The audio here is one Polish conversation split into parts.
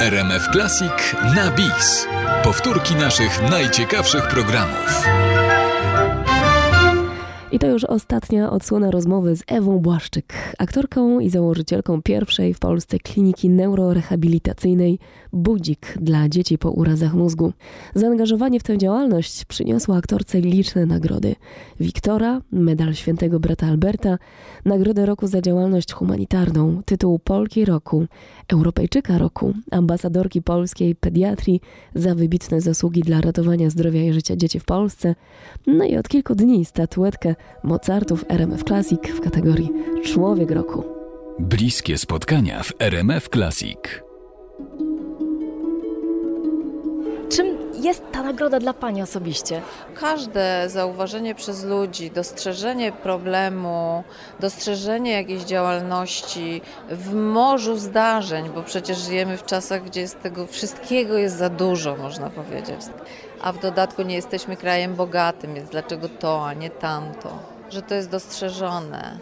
RMF Classic na bis. Powtórki naszych najciekawszych programów. I to już ostatnia odsłona rozmowy z Ewą Błaszczyk, aktorką i założycielką pierwszej w Polsce kliniki neurorehabilitacyjnej Budzik dla dzieci po urazach mózgu. Zaangażowanie w tę działalność przyniosło aktorce liczne nagrody. Wiktora, medal świętego brata Alberta, nagrodę roku za działalność humanitarną, tytuł Polki Roku, Europejczyka Roku, ambasadorki polskiej pediatrii za wybitne zasługi dla ratowania zdrowia i życia dzieci w Polsce, no i od kilku dni statuetkę Mozartów RMF Classic w kategorii Człowiek Roku. Bliskie spotkania w RMF Classic. Jest ta nagroda dla Pani osobiście? Każde zauważenie przez ludzi, dostrzeżenie problemu, dostrzeżenie jakiejś działalności w morzu zdarzeń, bo przecież żyjemy w czasach, gdzie jest tego wszystkiego jest za dużo, można powiedzieć. A w dodatku nie jesteśmy krajem bogatym, więc dlaczego to, a nie tamto? Że to jest dostrzeżone.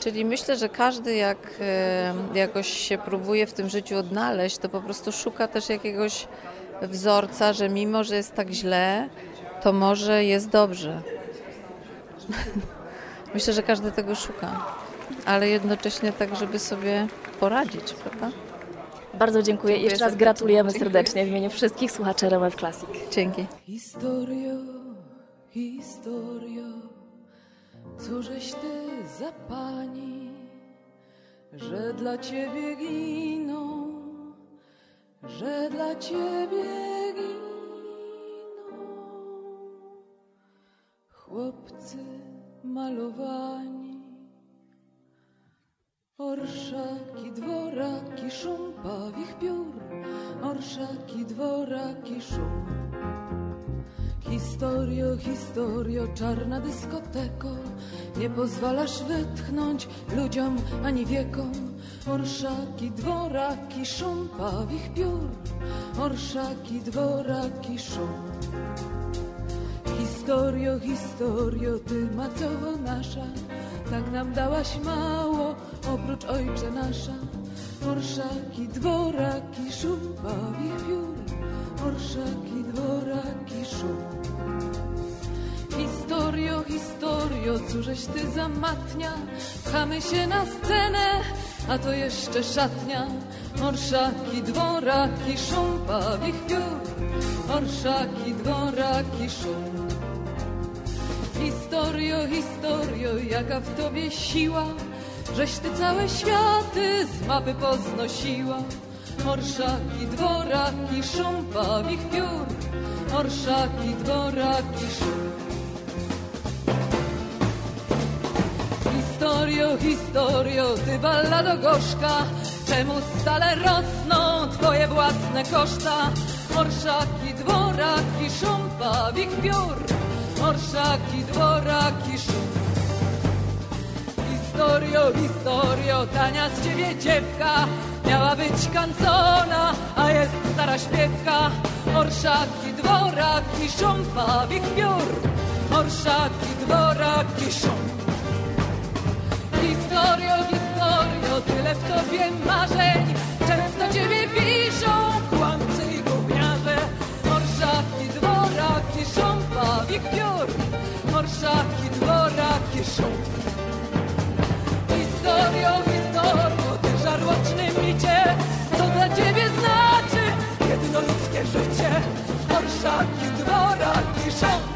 Czyli myślę, że każdy jak jakoś się próbuje w tym życiu odnaleźć, to po prostu szuka też jakiegoś wzorca, że mimo, że jest tak źle, to może jest dobrze. Myślę, że każdy tego szuka, ale jednocześnie tak, żeby sobie poradzić, prawda? Bardzo dziękuję. dziękuję Jeszcze raz gratulujemy dziękuję. serdecznie w imieniu wszystkich słuchaczy RMF Classic. Dzięki. Historio, historio, cóżeś ty za pani, że dla ciebie giną że dla Ciebie giną chłopcy malowani. Orszaki, dworaki, szum pawich piór, orszaki, dworaki, szum. Historio, historio, czarna dyskoteko, nie pozwalasz wytchnąć ludziom ani wiekom. Orszaki, dworaki, szum pawich piór, orszaki, dworaki, szum. Historio, historio, ty macowo nasza, tak nam dałaś mało, oprócz ojcze nasza. Orszaki, dworaki, szum pawich piór, orszaki, dworaki, szum. Historio, historio, cóżeś ty zamatnia, pchamy się na scenę, a to jeszcze szatnia. Orszaki, dworaki, szum pawich piór, orszaki, dworaki, szum. Historio, historio, jaka w tobie siła, żeś ty całe światy z mapy poznosiła. Orszaki, dworaki, szum pawich piór, orszaki, dworaki, szum. Historio, historio, ty ballado gorzka, czemu stale rosną twoje własne koszta? Orszaki, dworaki, szum pawich piór, orszaki, dworaki, szum. Historio, historio, tania z ciebie dziewka, miała być kancona, a jest stara śpiewka. Orszaki, dworaki, szum pawich piór, orszaki, dworaki, szum. Często ciebie wiszą kłamcy i gówniarze. Orszaki, dworaki, szumpa, ich piór, orszaki, dworaki, szum. Historio, historio, ty żarłoczny micie, co dla ciebie znaczy jedno ludzkie życie. Orszaki, dworaki, szum.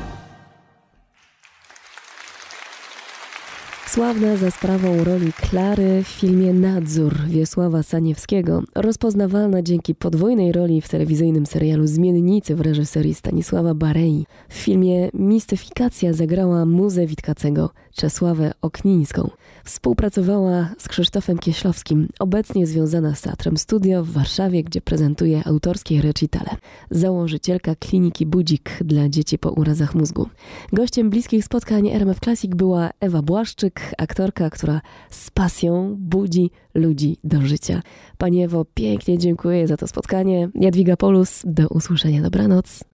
Sławna za sprawą roli Klary w filmie Nadzór Wiesława Saniewskiego, rozpoznawalna dzięki podwójnej roli w telewizyjnym serialu Zmiennicy w reżyserii Stanisława Barei. W filmie Mistyfikacja zagrała muzę Witkacego, Czesławę Oknińską. Współpracowała z Krzysztofem Kieślowskim, obecnie związana z Teatrem Studio w Warszawie, gdzie prezentuje autorskie recitale. Założycielka kliniki Budzik dla dzieci po urazach mózgu. Gościem bliskich spotkań RMF Classic była Ewa Błaszczyk, aktorka, która z pasją budzi ludzi do życia. Pani Ewo, pięknie dziękuję za to spotkanie. Jadwiga Polus, do usłyszenia, dobranoc.